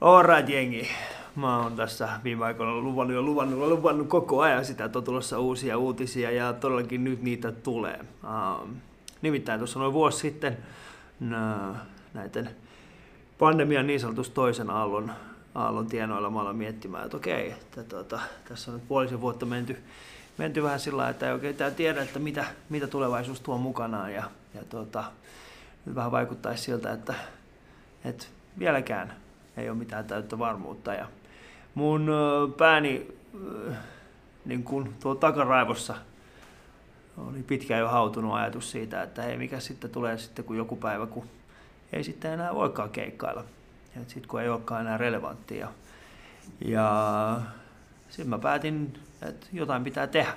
Alright jengi, mä oon tässä viime aikoina luvannut ja luvannut, luvannut koko ajan sitä, että on tulossa uusia uutisia ja todellakin nyt niitä tulee. Uh, nimittäin tuossa noin vuosi sitten nää, näiden pandemian niin sanotusti toisen aallon, aallon tienoilla mä aloin miettimään, että okei, että tota, tässä on nyt puolisen vuotta menty, menty vähän sillä että ei oikein tiedä, että mitä, mitä tulevaisuus tuo mukanaan ja, ja tota, nyt vähän vaikuttaisi siltä, että, että vieläkään ei ole mitään täyttä varmuutta. Ja mun pääni niin kun tuo takaraivossa oli pitkään jo hautunut ajatus siitä, että hei, mikä sitten tulee sitten kun joku päivä, kun ei sitten enää voikaan keikkailla. Sitten kun ei olekaan enää relevanttia. Ja, ja sitten mä päätin, että jotain pitää tehdä.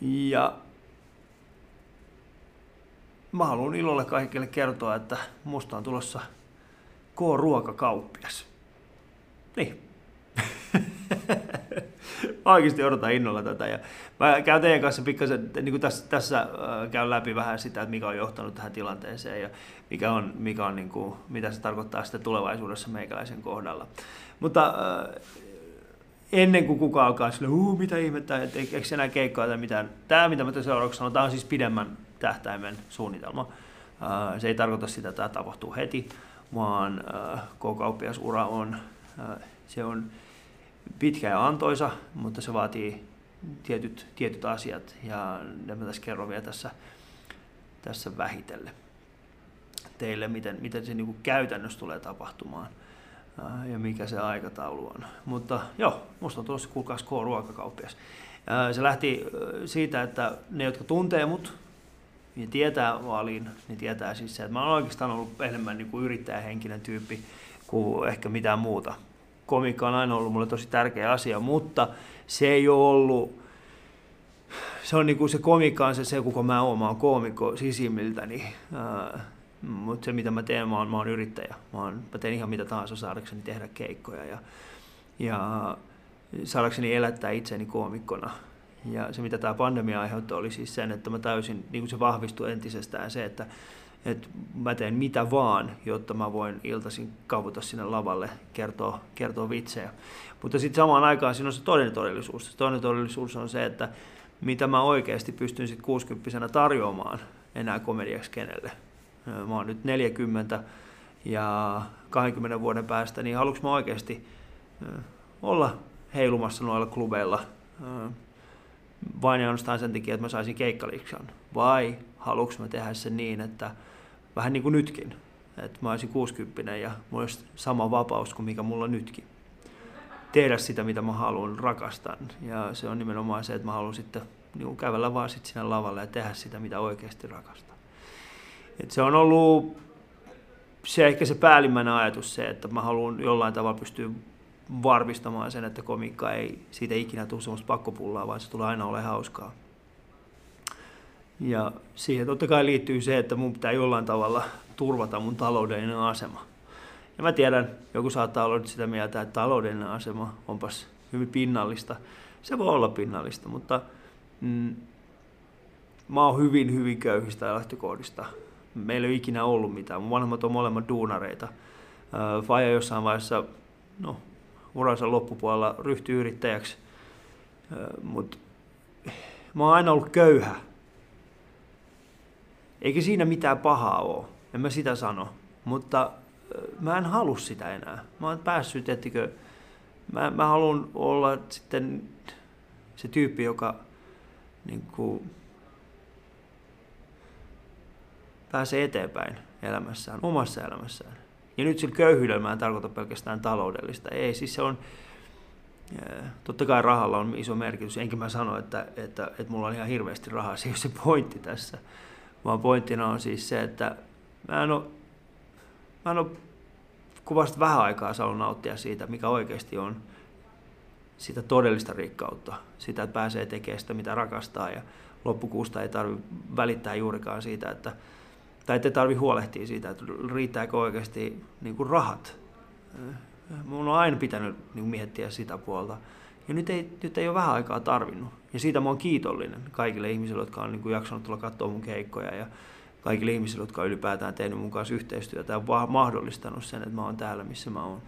Ja mä haluan ilolle kaikille kertoa, että musta on tulossa K-ruokakauppias. Niin. Oikeasti odotan innolla tätä. Ja mä käyn teidän kanssa pikkasen, niin kuin tässä, tässä äh, käyn läpi vähän sitä, että mikä on johtanut tähän tilanteeseen ja mikä on, mikä on niin kuin, mitä se tarkoittaa sitten tulevaisuudessa meikäläisen kohdalla. Mutta äh, ennen kuin kukaan alkaa sille, uh, mitä ihmettä, et, eikö enää keikkaa tai mitään. Tämä, mitä mä seuraavaksi sanon, tämä on siis pidemmän tähtäimen suunnitelma. Äh, se ei tarkoita sitä, että tämä tapahtuu heti, vaan äh, K-kauppiasura on, äh, se on pitkä ja antoisa, mutta se vaatii tietyt, tietyt asiat ja ne mä tässä kerron vielä tässä, tässä vähitellen teille, miten, miten se niin käytännössä tulee tapahtumaan ja mikä se aikataulu on. Mutta joo, musta on tulossa kuulkaas K-ruokakauppias. Se lähti siitä, että ne, jotka tuntee mut ja tietää Valin, niin tietää siis se, että mä oon oikeastaan ollut enemmän niin kuin yrittäjähenkinen tyyppi kuin ehkä mitään muuta. Komiikka on aina ollut mulle tosi tärkeä asia, mutta se ei ole ollut, se on niin kuin se komiikka on se, se kuka mä oon, mä oon koomikko sisimmiltäni. Mutta se mitä mä teen, mä oon, mä oon yrittäjä. Mä, oon, mä teen ihan mitä tahansa saadakseni tehdä keikkoja ja, ja saadakseni elättää itseni koomikkona. Ja se mitä tämä pandemia aiheutti oli siis sen, että mä täysin, niin kuin se vahvistui entisestään se, että, että mä teen mitä vaan, jotta mä voin iltaisin kavuta sinne lavalle, kertoa, kertoa vitsejä. Mutta sitten samaan aikaan siinä on se toinen todellisuus. Se toinen todellisuus on se, että mitä mä oikeasti pystyn sitten 60 tarjoamaan enää komediaksi kenelle mä oon nyt 40 ja 20 vuoden päästä, niin haluanko mä oikeasti olla heilumassa noilla klubeilla vain ja ainoastaan sen takia, että mä saisin keikkaliksan? Vai haluanko mä tehdä sen niin, että vähän niin kuin nytkin, että mä olisin 60 ja mulla olisi sama vapaus kuin mikä mulla nytkin. Tehdä sitä, mitä mä haluan, rakastan. Ja se on nimenomaan se, että mä haluan sitten niin kävellä vaan sit sinne lavalle ja tehdä sitä, mitä oikeasti rakastan. Et se on ollut se ehkä se päällimmäinen ajatus se, että mä haluan jollain tavalla pystyä varmistamaan sen, että komiikka ei siitä ikinä tule semmoista pakkopullaa, vaan se tulee aina ole hauskaa. Ja siihen totta kai liittyy se, että mun pitää jollain tavalla turvata mun taloudellinen asema. Ja mä tiedän, joku saattaa olla nyt sitä mieltä, että taloudellinen asema onpas hyvin pinnallista. Se voi olla pinnallista, mutta mm, mä oon hyvin, hyvin köyhistä lähtökohdista meillä ei ole ikinä ollut mitään. Mun vanhemmat on molemmat duunareita. Faija jossain vaiheessa, no, uransa loppupuolella ryhtyi yrittäjäksi, mutta mä oon aina ollut köyhä. Eikä siinä mitään pahaa ole, en mä sitä sano, mutta mä en halua sitä enää. Mä oon päässyt, ettikö, mä, mä haluan olla sitten se tyyppi, joka niin kuin, pääsee eteenpäin elämässään, omassa elämässään. Ja nyt sillä köyhyydellä mä en tarkoita pelkästään taloudellista. Ei, siis se on, totta kai rahalla on iso merkitys, enkä mä sano, että, että, että mulla on ihan hirveästi rahaa, se ei ole se pointti tässä. Vaan pointtina on siis se, että mä en ole, mä en ole kun vasta vähän aikaa saanut nauttia siitä, mikä oikeasti on sitä todellista rikkautta, sitä, että pääsee tekemään sitä, mitä rakastaa ja loppukuusta ei tarvitse välittää juurikaan siitä, että tai ette tarvi huolehtia siitä, että riittääkö oikeasti niin kuin rahat. Mun on aina pitänyt niin miettiä sitä puolta. Ja nyt ei, nyt ei ole vähän aikaa tarvinnut. Ja siitä mä oon kiitollinen kaikille ihmisille, jotka on niin kuin jaksanut tulla katsoa mun keikkoja ja, kaikille ihmisille, jotka on ylipäätään tehnyt mun kanssa yhteistyötä ja mahdollistanut sen, että mä oon täällä, missä mä oon.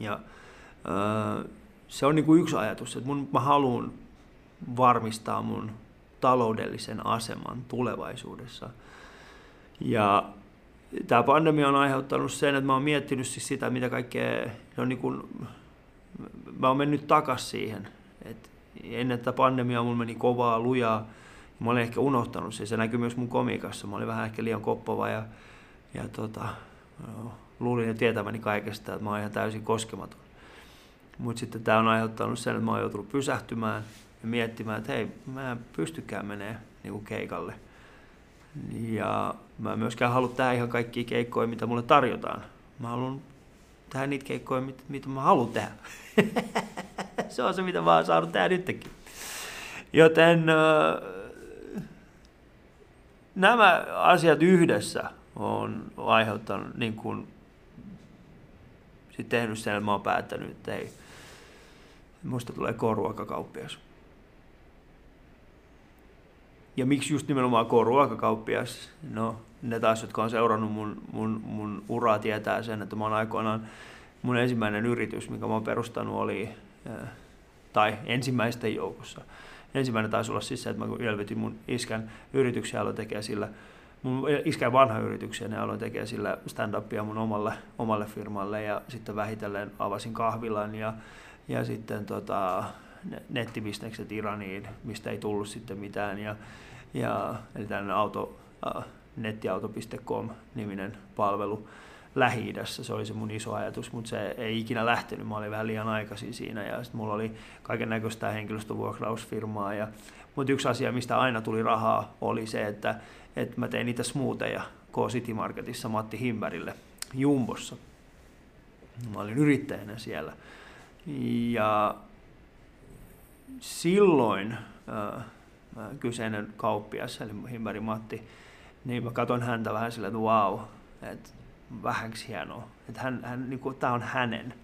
Ja öö, se on niin kuin yksi ajatus, että mun, mä haluan varmistaa mun taloudellisen aseman tulevaisuudessa. Ja tämä pandemia on aiheuttanut sen, että mä oon miettinyt siis sitä, mitä kaikkea, on niin kuin, mä oon mennyt takas siihen. Et ennen tätä pandemiaa mulla meni kovaa, lujaa, mä olin ehkä unohtanut sen. Se näkyy myös mun komikassa. Mä olin vähän ehkä liian koppava ja, ja tota, luulin jo tietäväni kaikesta, että mä oon ihan täysin koskematon. Mutta sitten tämä on aiheuttanut sen, että mä oon joutunut pysähtymään ja miettimään, että hei, mä en pystykään menee niin keikalle. Ja mä myöskään halua tehdä ihan kaikkia keikkoja, mitä mulle tarjotaan. Mä haluan tehdä niitä keikkoja, mitä, mitä mä haluan tehdä. se on se, mitä mä oon saanut tehdä nytkin. Joten äh, nämä asiat yhdessä on aiheuttanut, niin kuin, sit tehnyt sen, että mä oon päättänyt, että ei, musta tulee koruokakauppias. Ja miksi just nimenomaan K-ruokakauppias? No, ne taas, jotka on seurannut mun, mun, mun uraa, tietää sen, että mä oon aikoinaan, mun ensimmäinen yritys, mikä mä oon perustanut, oli, äh, tai ensimmäisten joukossa. Ensimmäinen taisi olla siis se, että mä ylvetin mun iskän yrityksiä aloin tekemään sillä, mun iskän vanha yrityksiä, ne aloin tekemään sillä stand-upia mun omalle, omalle firmalle ja sitten vähitellen avasin kahvilan ja, ja sitten tota, nettibisnekset Iraniin, mistä ei tullut sitten mitään. Ja, ja, eli tällainen auto, äh, nettiauto.com-niminen palvelu lähi Se oli se mun iso ajatus, mutta se ei ikinä lähtenyt. Mä olin vähän liian aikaisin siinä ja sitten mulla oli kaiken näköistä henkilöstövuokrausfirmaa. Ja, mutta yksi asia, mistä aina tuli rahaa, oli se, että, että mä tein niitä smootheja K-City Marketissa Matti Himbärille Jumbossa. Mä olin yrittäjänä siellä. Ja silloin äh, kyseinen kauppias, eli Himbari Matti, niin mä katson häntä vähän sillä, että wow, että vähänksi hienoa. Että hän, hän, niin kuin, tämä on hänen.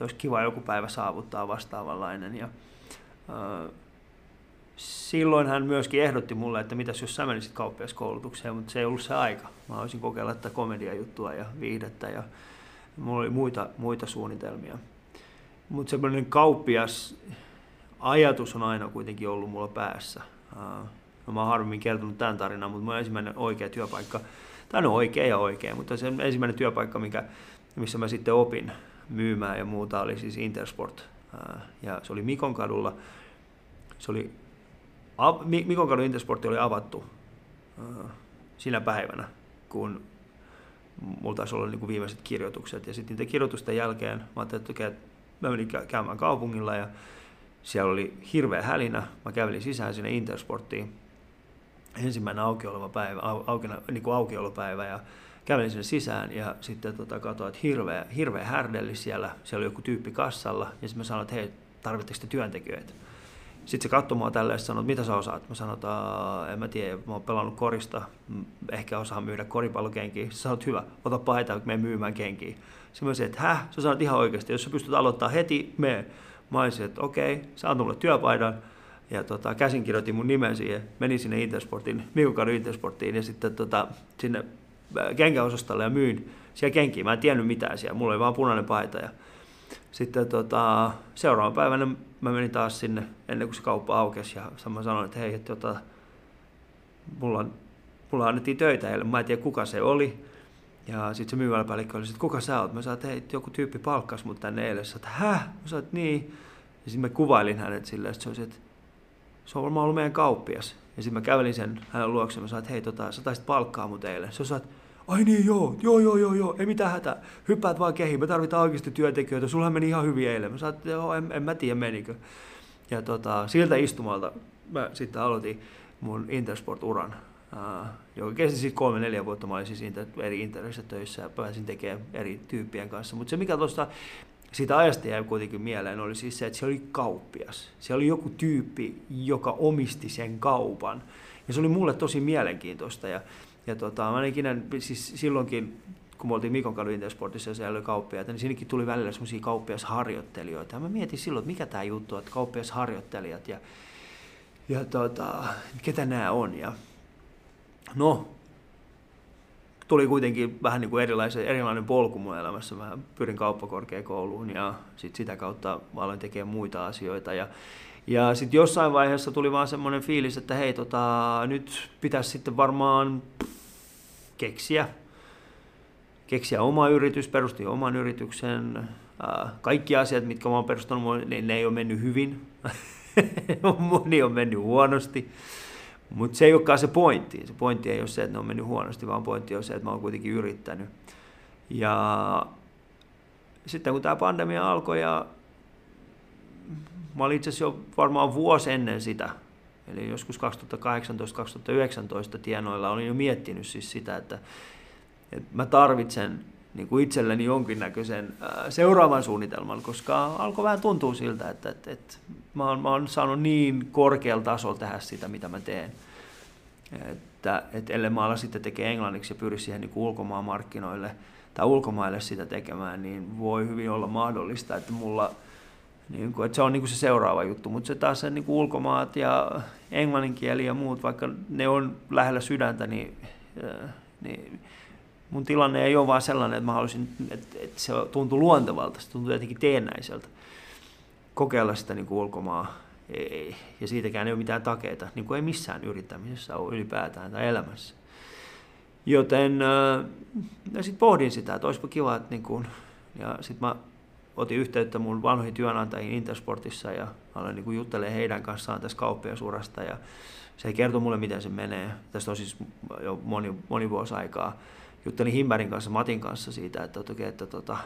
Olisi kiva joku päivä saavuttaa vastaavanlainen. Ja, äh, silloin hän myöskin ehdotti mulle, että mitäs jos sä menisit kauppiaskoulutukseen, mutta se ei ollut se aika. Mä olisin kokeilla tätä komediajuttua ja viihdettä ja mulla oli muita, muita suunnitelmia. Mutta semmoinen kauppias, ajatus on aina kuitenkin ollut mulla päässä. No, mä oon harvemmin kertonut tämän tarinan, mutta mun ensimmäinen oikea työpaikka, tai no oikea ja oikea, mutta se ensimmäinen työpaikka, mikä, missä mä sitten opin myymään ja muuta, oli siis Intersport. Ja se oli Mikon kadulla. Se oli, Mikon kadun Intersportti oli avattu sinä päivänä, kun mulla taisi olla niin viimeiset kirjoitukset. Ja sitten niiden kirjoitusten jälkeen mä ajattelin, että mä menin käymään kaupungilla ja siellä oli hirveä hälinä. Mä kävelin sisään sinne Intersporttiin. Ensimmäinen auki oleva päivä, au, auki, niin aukiolopäivä ja kävelin sinne sisään ja sitten tota, katsoin, että hirveä, hirveä härdelli siellä. Siellä oli joku tyyppi kassalla ja sitten mä sanoin, että hei, tarvitteko te työntekijöitä? Sitten se katsoi mua tälleen ja sanoi, että mitä sä osaat? Mä sanoin, että en mä tiedä, mä oon pelannut korista, ehkä osaan myydä koripallokenkiä. Sä sanoit, hyvä, ota paita, me myymään kenkiä. Sitten mä sanoin, että häh? Sä sanoit ihan oikeasti, jos sä pystyt aloittaa heti, me Mä olisin, että okei, saan mulle työpaidan. Ja tota, käsin kirjoitin mun nimen siihen, menin sinne Intersportin, Mikokadun Intersporttiin ja sitten tota, sinne äh, kenkäosastolle ja myin siellä kenkiä. Mä en tiennyt mitään siellä, mulla oli vaan punainen paita. Ja sitten tota, seuraavan päivänä mä menin taas sinne ennen kuin se kauppa aukesi ja mä sanoin, että hei, että tota, mulla, mulla annettiin töitä heille, mä en tiedä kuka se oli. Ja sitten se myymäläpäällikkö oli, että kuka sä oot? Mä sanoin, että hei, joku tyyppi palkkas mut tänne eilen. Sä häh? Mä sanoin, että niin. Ja sitten mä kuvailin hänet silleen, että se olisi, että se on varmaan ollut meidän kauppias. Ja sitten mä kävelin sen hänen luokse, mä sanoin, että hei, tota, sä taisit palkkaa mut eilen. Se sanoi, ai niin, joo, joo, joo, joo, joo, ei mitään hätää. Hyppäät vaan kehiin, me tarvitaan oikeasti työntekijöitä. Sulla meni ihan hyvin eilen. Mä sanoin, että joo, en, en mä tiedä menikö. Ja tota, siltä istumalta mä sitten aloitin mun Intersport-uran. Joka kesti siis kolme, neljä vuotta. Mä olin siis inter, eri interissä töissä ja pääsin tekemään eri tyyppien kanssa. Mutta se, mikä tuosta siitä ajasta jäi kuitenkin mieleen, oli siis se, että se oli kauppias. Se oli joku tyyppi, joka omisti sen kaupan. Ja se oli mulle tosi mielenkiintoista. Ja, ja tota, mä ikinä, siis silloinkin, kun me oltiin Mikon kadun Intersportissa ja siellä oli kauppiaita, niin siinäkin tuli välillä semmoisia kauppiasharjoittelijoita. Ja mä mietin silloin, että mikä tämä juttu on, että kauppiasharjoittelijat ja, ja tota, ketä nämä on. Ja no, tuli kuitenkin vähän niin kuin erilainen, erilainen polku mun elämässä. Mä pyrin kauppakorkeakouluun ja sit sitä kautta aloin tekemään muita asioita. Ja, ja sitten jossain vaiheessa tuli vaan semmoinen fiilis, että hei, tota, nyt pitäisi sitten varmaan keksiä, keksiä oma yritys, perustin oman yrityksen. Kaikki asiat, mitkä mä oon perustanut, ne, ne ei ole mennyt hyvin. Moni on mennyt huonosti. Mutta se ei olekaan se pointti. Se pointti ei ole se, että ne on mennyt huonosti, vaan pointti on se, että mä oon kuitenkin yrittänyt. Ja sitten kun tämä pandemia alkoi ja mä olin itse asiassa jo varmaan vuosi ennen sitä, eli joskus 2018-2019 tienoilla olin jo miettinyt siis sitä, että, että mä tarvitsen niin kuin itselleni jonkinnäköisen seuraavan suunnitelman, koska alkoi vähän tuntua siltä, että, että, että mä, oon, mä oon saanut niin korkealla tasolla tehdä sitä, mitä mä teen. Että, että ellei mä ala sitten tekee englanniksi ja pyri siihen niin ulkomaan markkinoille tai ulkomaille sitä tekemään, niin voi hyvin olla mahdollista, että mulla niin kuin, että se on niin kuin se seuraava juttu, mutta se taas se niin kuin ulkomaat ja englanninkieli ja muut, vaikka ne on lähellä sydäntä, niin, niin mun tilanne ei ole vaan sellainen, että mä haluaisin, että, että se tuntuu luontevalta, se tuntuu jotenkin teennäiseltä kokeilla sitä niin kuin ulkomaa. Ei, ja siitäkään ei ole mitään takeita, niin kuin ei missään yrittämisessä ole ylipäätään tai elämässä. Joten ja sitten pohdin sitä, että olisipa kiva, että niin kuin, ja sitten mä otin yhteyttä mun vanhoihin työnantajiin Intersportissa ja aloin niin juttelemaan heidän kanssaan tästä kauppiasurasta ja se kertoi mulle, miten se menee. Tästä on siis jo moni, moni vuosi aikaa juttelin Himberin kanssa, Matin kanssa siitä, että, okay, että tota,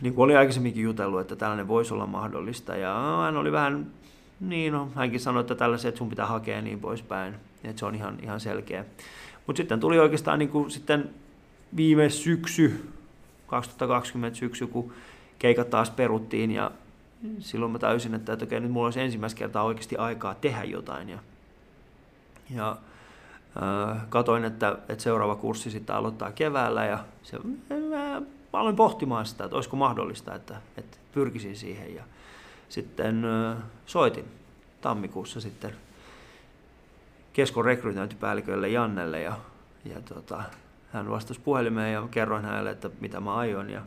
niin kuin oli aikaisemminkin jutellut, että tällainen voisi olla mahdollista. Ja hän oli vähän, niin no, hänkin sanoi, että tällaisia, että sun pitää hakea niin poispäin. Että se on ihan, ihan selkeä. Mutta sitten tuli oikeastaan niin kuin sitten viime syksy, 2020 syksy, kun keikat taas peruttiin ja silloin mä täysin, että, että okei, nyt mulla olisi ensimmäistä kertaa oikeasti aikaa tehdä jotain. Ja, ja katoin, että, että seuraava kurssi sitten aloittaa keväällä ja se, mä, mä aloin pohtimaan sitä, että olisiko mahdollista, että, että pyrkisin siihen. Ja sitten soitin tammikuussa sitten keskon rekrytointipäällikölle Jannelle ja, ja tota, hän vastasi puhelimeen ja kerroin hänelle, että mitä mä aion. Ja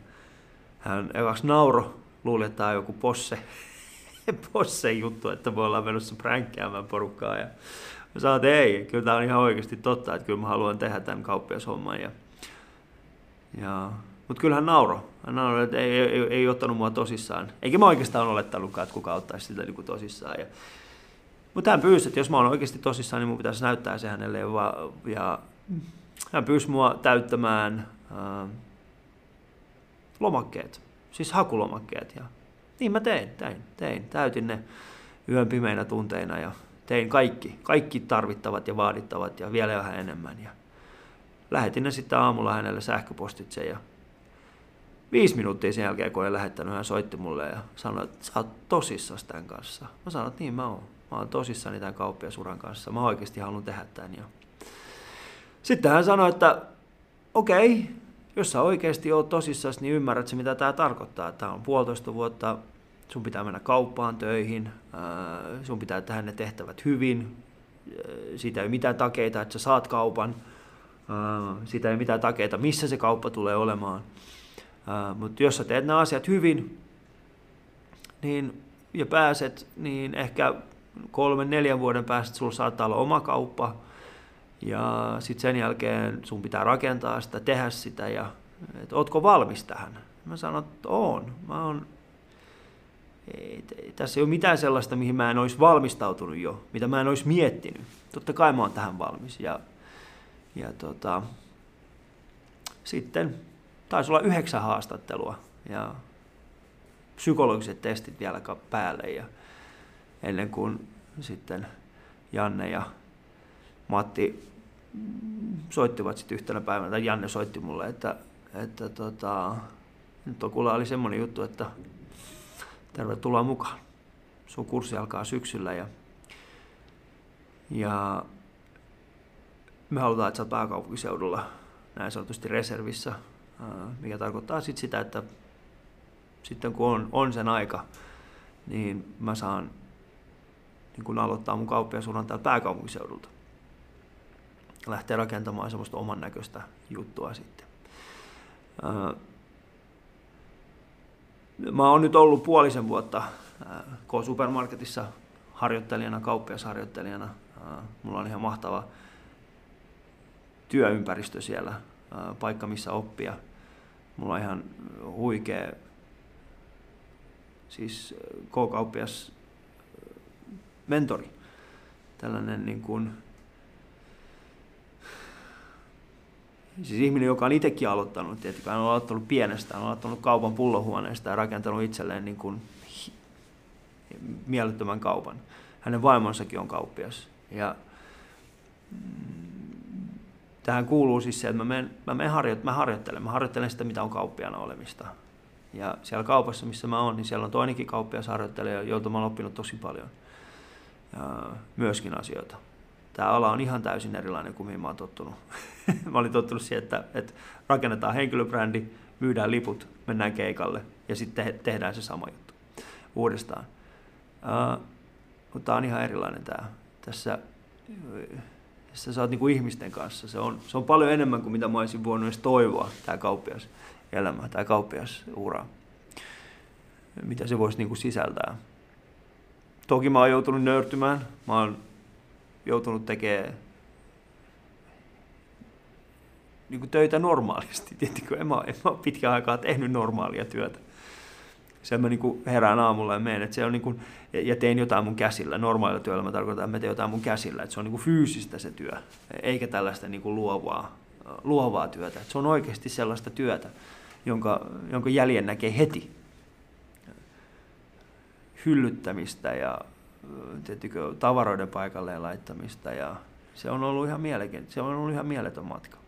hän ekaksi nauro, luuli, että tämä on joku posse, posse juttu, että me ollaan menossa pränkkäämään porukkaa ja Mä sanoin, että ei, kyllä tämä on ihan oikeasti totta, että kyllä mä haluan tehdä tämän kauppiashomman. Ja, ja, mutta kyllä hän nauroi. Hän nauroi, että ei, ei, ei, ei ottanut mua tosissaan. Eikä mä oikeastaan olettanutkaan, että kuka ottaisi sitä niin tosissaan. Ja, mutta hän pyysi, että jos mä oon oikeasti tosissaan, niin mun pitäisi näyttää se hänelle. Ja, hän pyysi mua täyttämään äh, lomakkeet, siis hakulomakkeet. Ja niin mä tein, tein, tein. Täytin ne yön pimeinä tunteina ja tein kaikki, kaikki tarvittavat ja vaadittavat ja vielä vähän enemmän. Ja lähetin ne sitten aamulla hänelle sähköpostitse ja viisi minuuttia sen jälkeen, kun olen lähettänyt, hän soitti mulle ja sanoi, että sä oot tosissas tämän kanssa. Mä sanoin, että niin mä oon. Mä oon tosissani tämän kauppiasuran kanssa. Mä oikeasti haluan tehdä tämän. Ja... Sitten hän sanoi, että okei, okay, jos sä oikeasti oot tosissas, niin ymmärrät se, mitä tämä tarkoittaa. Tämä on puolitoista vuotta sun pitää mennä kauppaan töihin, sun pitää tehdä ne tehtävät hyvin, siitä ei mitään takeita, että sä saat kaupan, siitä ei mitään takeita, missä se kauppa tulee olemaan. Mutta jos sä teet nämä asiat hyvin niin, ja pääset, niin ehkä kolmen, neljän vuoden päästä sulla saattaa olla oma kauppa, ja sitten sen jälkeen sun pitää rakentaa sitä, tehdä sitä, ja että ootko valmis tähän? Mä sanon, että oon. Mä oon tässä ei ole mitään sellaista, mihin mä en olisi valmistautunut jo, mitä mä en olisi miettinyt. Totta kai mä oon tähän valmis. Ja, ja tota, sitten taisi olla yhdeksän haastattelua ja psykologiset testit vielä päälle. Ja ennen kuin sitten Janne ja Matti soittivat sitten yhtenä päivänä, tai Janne soitti mulle, että, että tota, nyt on kuulla oli semmoinen juttu, että tervetuloa mukaan. Sun kurssi alkaa syksyllä ja, ja me halutaan, että sä pääkaupunkiseudulla näin sanotusti reservissä, mikä tarkoittaa sit sitä, että sitten kun on, on sen aika, niin mä saan niin kun aloittaa mun kauppiasuran täältä pääkaupunkiseudulta. lähteä rakentamaan semmoista oman näköistä juttua sitten. Mä oon nyt ollut puolisen vuotta K-supermarketissa harjoittelijana, kauppiasharjoittelijana. Mulla on ihan mahtava työympäristö siellä, paikka missä oppia. Mulla on ihan huikea siis K-kauppias mentori. Tällainen niin kuin, siis ihminen, joka on itsekin aloittanut, tietysti, hän on aloittanut pienestä, hän on aloittanut kaupan pullohuoneesta ja rakentanut itselleen niin kuin mielettömän kaupan. Hänen vaimonsakin on kauppias. Ja mm, tähän kuuluu siis se, että mä, menen, mä, menen mä harjoittelen. Mä harjoittelen sitä, mitä on kauppiana olemista. Ja siellä kaupassa, missä mä oon, niin siellä on toinenkin kauppiasharjoittelija, jolta mä oon oppinut tosi paljon ja myöskin asioita. Tämä ala on ihan täysin erilainen kuin mihin mä oon tottunut. mä olin tottunut siihen, että, että rakennetaan henkilöbrändi, myydään liput, mennään keikalle ja sitten tehdään se sama juttu uudestaan. Uh, mutta tämä on ihan erilainen tämä. Tässä, tässä sä oot kuin ihmisten kanssa. Se on, se on paljon enemmän kuin mitä mä olisin voinut edes toivoa, tämä kauppias elämä tai kauppiasura. Mitä se voisi niin kuin sisältää. Toki mä oon joutunut nöyrtymään. Mä oon joutunut tekemään niin kuin töitä normaalisti. Tiettikö, en mä, en mä ole pitkään aikaa tehnyt normaalia työtä. Se mä niin kuin herään aamulla ja menen, että se on niin kuin, ja teen jotain mun käsillä. Normaalilla työllä mä tarkoitan, että mä teen jotain mun käsillä. Että se on niin kuin fyysistä se työ, eikä tällaista niin kuin luovaa, luovaa työtä. Että se on oikeasti sellaista työtä, jonka, jonka jäljen näkee heti. Hyllyttämistä ja tiettikö, tavaroiden paikalleen laittamista ja se on ollut ihan, mielekin, se on ollut ihan mieletön matka.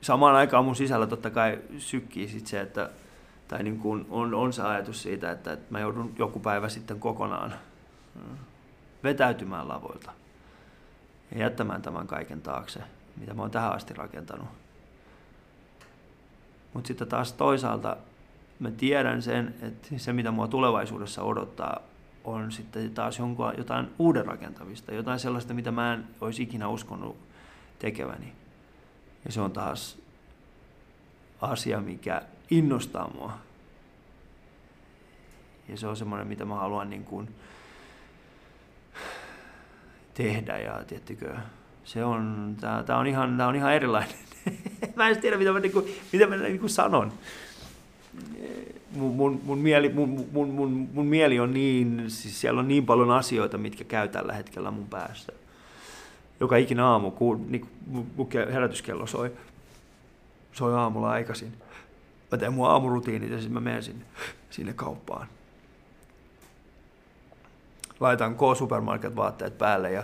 Samaan aikaan mun sisällä totta kai sykkii sit se, että tai niin kuin on, on se ajatus siitä, että, että mä joudun joku päivä sitten kokonaan mm, vetäytymään lavoilta ja jättämään tämän kaiken taakse, mitä mä oon tähän asti rakentanut. Mutta sitten taas toisaalta mä tiedän sen, että se mitä mua tulevaisuudessa odottaa on sitten taas jonkun, jotain uuden rakentamista, jotain sellaista, mitä mä en olisi ikinä uskonut tekeväni. Ja se on taas asia, mikä innostaa mua. Ja se on semmoinen, mitä mä haluan niin kuin tehdä ja tiettykö, se on, tää, tää on, ihan, tää on ihan erilainen. mä en tiedä, mitä mä, niin kuin, mitä mä niin kuin sanon. Mun, mun, mun, mieli, mun, mun, mun, mun mieli on niin, siis siellä on niin paljon asioita, mitkä käy tällä hetkellä mun päässä. Joka ikinä aamu, kun niin, mun herätyskello soi, soi aamulla aikaisin. Mä teen mun aamurutiinit ja sitten mä menen sinne, sinne kauppaan. Laitan K-supermarket-vaatteet päälle ja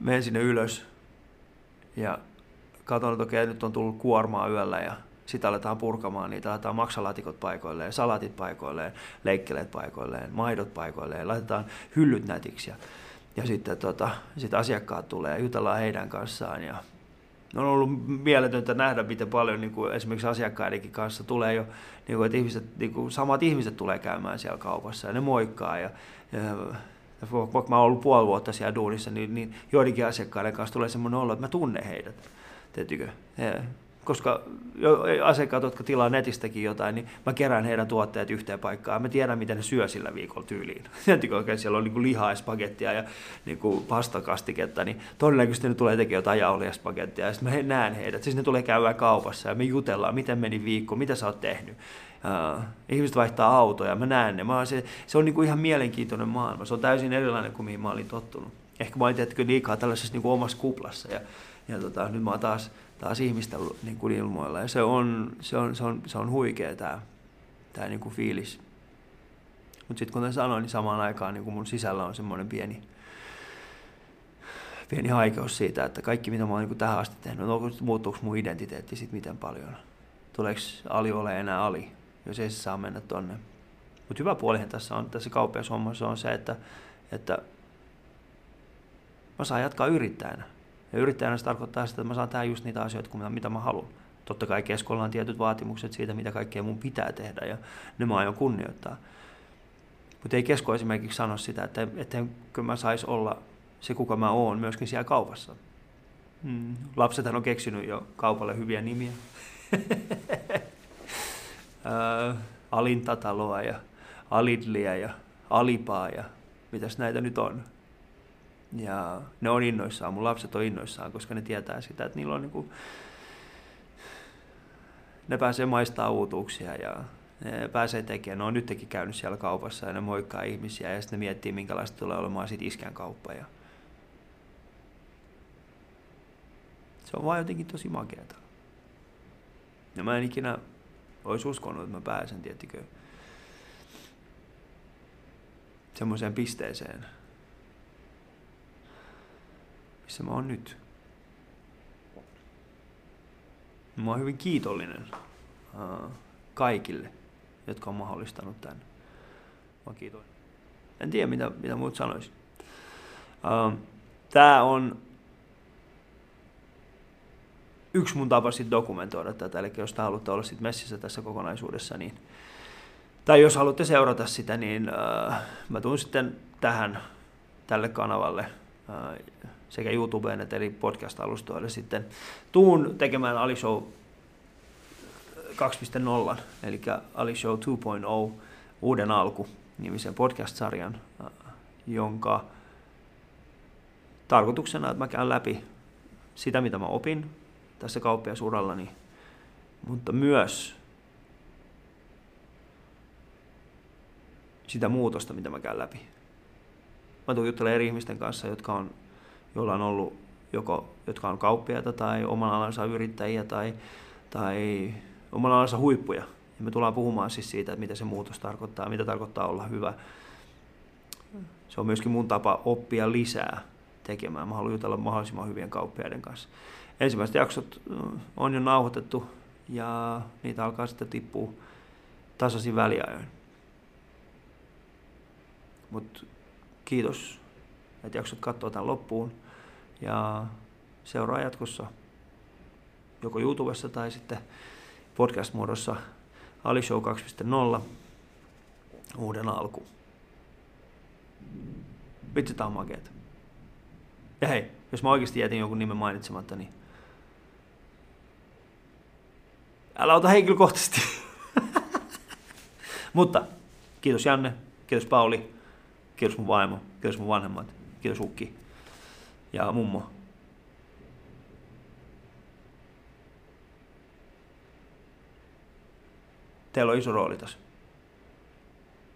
menen sinne ylös ja katson, että okei, nyt on tullut kuormaa yöllä ja sitten aletaan purkamaan niitä, laitetaan maksalaatikot paikoilleen, salatit paikoilleen, leikkeleet paikoilleen, maidot paikoilleen, laitetaan hyllyt nätiksi ja, ja sitten tota, sit asiakkaat tulee ja jutellaan heidän kanssaan ja on ollut mieletöntä nähdä, miten paljon niin kuin esimerkiksi asiakkaidenkin kanssa tulee jo, niin kuin, että ihmiset, niin kuin, samat ihmiset tulee käymään siellä kaupassa ja ne moikkaa ja, ja vaikka mä oon ollut puoli vuotta siellä duunissa, niin, niin joidenkin asiakkaiden kanssa tulee semmoinen olo, että mä tunnen heidät. Teettekö? Koska asiakkaat, jotka tilaa netistäkin jotain, niin mä kerään heidän tuotteet yhteen paikkaan. Mä tiedän, miten ne syö sillä viikolla tyyliin. Tiedättekö oikein, siellä on niin lihaa ja spagettia ja niin kuin pastakastiketta, niin todennäköisesti ne tulee tekemään jotain jauhlia ja spagettia. Ja sitten mä näen heidät. Siis ne tulee käydä kaupassa ja me jutellaan, miten meni viikko, mitä sä oot tehnyt. Uh, ihmiset vaihtaa autoja, mä näen ne. Mä se, se on niin kuin ihan mielenkiintoinen maailma. Se on täysin erilainen kuin mihin mä olin tottunut. Ehkä mä olin tietenkin liikaa tällaisessa niin kuin omassa kuplassa ja, ja tota, nyt mä oon taas taas ihmistä niin kuin ilmoilla. Ja se on, se on, se on, se on huikea tämä, tämä niin kuin fiilis. Mutta sitten kuten sanoin, niin samaan aikaan niin kuin mun sisällä on semmoinen pieni, pieni haikeus siitä, että kaikki mitä mä oon niin tähän asti tehnyt, no, muuttuuko mun identiteetti sitten miten paljon? Tuleeko Ali ole enää Ali, jos ei se saa mennä tonne? Mutta hyvä puolihan tässä on tässä kauppiashommassa on se, että, että mä saan jatkaa yrittäjänä. Ja yrittäjänä se tarkoittaa sitä, että mä saan tehdä just niitä asioita, mitä mä haluan. Totta kai keskolla on tietyt vaatimukset siitä, mitä kaikkea mun pitää tehdä, ja ne mä aion kunnioittaa. Mutta ei kesko esimerkiksi sano sitä, että ettenkö mä sais olla se kuka mä oon myöskin siellä kaupassa. Mm. Lapsethan on keksinyt jo kaupalle hyviä nimiä. Alintataloa ja Alidlia ja Alipaa ja mitäs näitä nyt on. Ja ne on innoissaan, mun lapset on innoissaan, koska ne tietää sitä, että niillä on niinku, ne pääsee maistaa uutuuksia ja ne pääsee tekemään. Ne on nytkin käynyt siellä kaupassa ja ne moikkaa ihmisiä ja sitten ne miettii, minkälaista tulee olemaan sit iskän kauppa. Ja se on vaan jotenkin tosi makeata. Ja mä en ikinä olisi uskonut, että mä pääsen, tiettikö, semmoiseen pisteeseen, missä mä oon nyt. Mä oon hyvin kiitollinen uh, kaikille, jotka on mahdollistanut tämän. Mä oon kiitollinen. En tiedä, mitä, mitä muut sanois. Uh, tää on yksi mun tapa sitten dokumentoida tätä, eli jos te haluatte olla sit messissä tässä kokonaisuudessa, niin tai jos haluatte seurata sitä, niin uh, mä tuun sitten tähän, tälle kanavalle uh, sekä YouTubeen että eri podcast-alustoille sitten tuun tekemään Ali Show 2.0, eli Ali Show 2.0, uuden alku nimisen podcast-sarjan, uh, jonka tarkoituksena, että mä käyn läpi sitä, mitä mä opin tässä kauppiasurallani, mutta myös sitä muutosta, mitä mä käyn läpi. Mä tuun juttelemaan eri ihmisten kanssa, jotka on, joilla on ollut joko, jotka on kauppiaita tai oman alansa yrittäjiä tai, tai oman alansa huippuja. Ja me tullaan puhumaan siis siitä, että mitä se muutos tarkoittaa, mitä tarkoittaa olla hyvä. Se on myöskin mun tapa oppia lisää tekemään. Mä haluan jutella mahdollisimman hyvien kauppiaiden kanssa. Ensimmäiset jaksot on jo nauhoitettu ja niitä alkaa sitten tippua tasaisin väliajoin. Mutta kiitos, että jaksot katsoa tämän loppuun. Ja seuraa jatkossa joko YouTubessa tai sitten podcast-muodossa Ali Show 2.0 uuden alku. Vitsi, tää on makeeta. Ja hei, jos mä oikeasti jätin jonkun nimen mainitsematta, niin älä ota henkilökohtaisesti. Mutta kiitos Janne, kiitos Pauli, kiitos mun vaimo, kiitos mun vanhemmat, kiitos Ukki ja mummo. Teillä on iso rooli tässä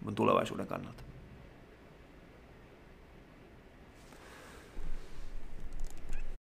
mun tulevaisuuden kannalta.